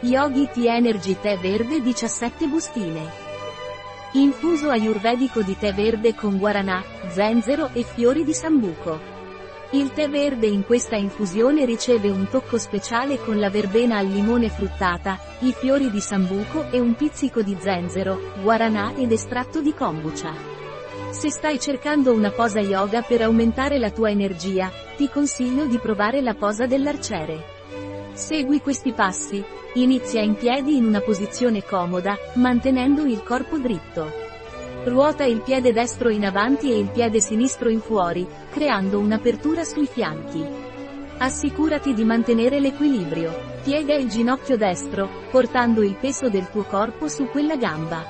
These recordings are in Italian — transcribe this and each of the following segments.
Yogi Tea Energy Tè Verde 17 bustine. Infuso ayurvedico di tè verde con guaranà, zenzero e fiori di sambuco. Il tè verde in questa infusione riceve un tocco speciale con la verbena al limone fruttata, i fiori di sambuco e un pizzico di zenzero, guaranà ed estratto di kombucha. Se stai cercando una posa yoga per aumentare la tua energia, ti consiglio di provare la posa dell'arciere. Segui questi passi, Inizia in piedi in una posizione comoda, mantenendo il corpo dritto. Ruota il piede destro in avanti e il piede sinistro in fuori, creando un'apertura sui fianchi. Assicurati di mantenere l'equilibrio. Piega il ginocchio destro, portando il peso del tuo corpo su quella gamba.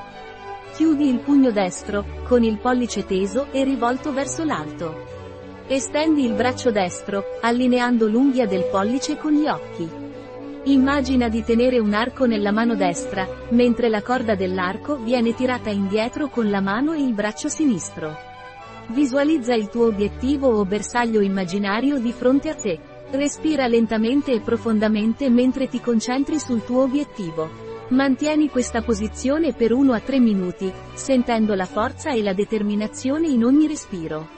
Chiudi il pugno destro, con il pollice teso e rivolto verso l'alto. Estendi il braccio destro, allineando l'unghia del pollice con gli occhi. Immagina di tenere un arco nella mano destra, mentre la corda dell'arco viene tirata indietro con la mano e il braccio sinistro. Visualizza il tuo obiettivo o bersaglio immaginario di fronte a te. Respira lentamente e profondamente mentre ti concentri sul tuo obiettivo. Mantieni questa posizione per 1 a 3 minuti, sentendo la forza e la determinazione in ogni respiro.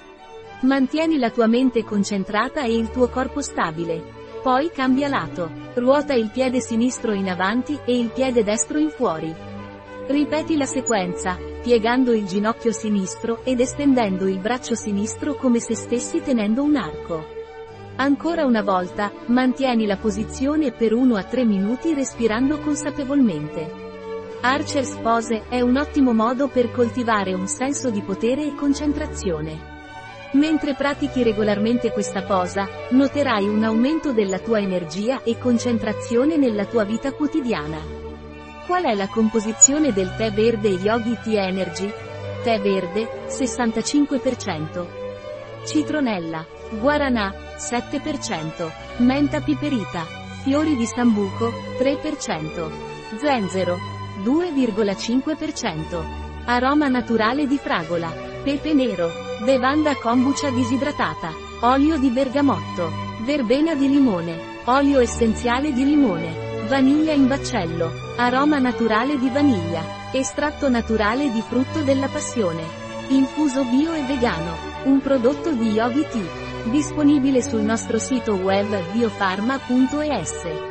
Mantieni la tua mente concentrata e il tuo corpo stabile. Poi cambia lato. Ruota il piede sinistro in avanti e il piede destro in fuori. Ripeti la sequenza, piegando il ginocchio sinistro ed estendendo il braccio sinistro come se stessi tenendo un arco. Ancora una volta, mantieni la posizione per 1 a 3 minuti respirando consapevolmente. Archer's Pose è un ottimo modo per coltivare un senso di potere e concentrazione. Mentre pratichi regolarmente questa posa, noterai un aumento della tua energia e concentrazione nella tua vita quotidiana. Qual è la composizione del tè verde Yogi Tea Energy? Tè verde, 65%. Citronella. Guaranà, 7%. Menta piperita. Fiori di sambuco, 3%. Zenzero, 2,5%. Aroma naturale di fragola. Pepe nero. Bevanda kombucha disidratata. Olio di bergamotto. Verbena di limone. Olio essenziale di limone. Vaniglia in baccello. Aroma naturale di vaniglia. Estratto naturale di frutto della passione. Infuso bio e vegano. Un prodotto di Yogi Tea. Disponibile sul nostro sito web biofarma.es.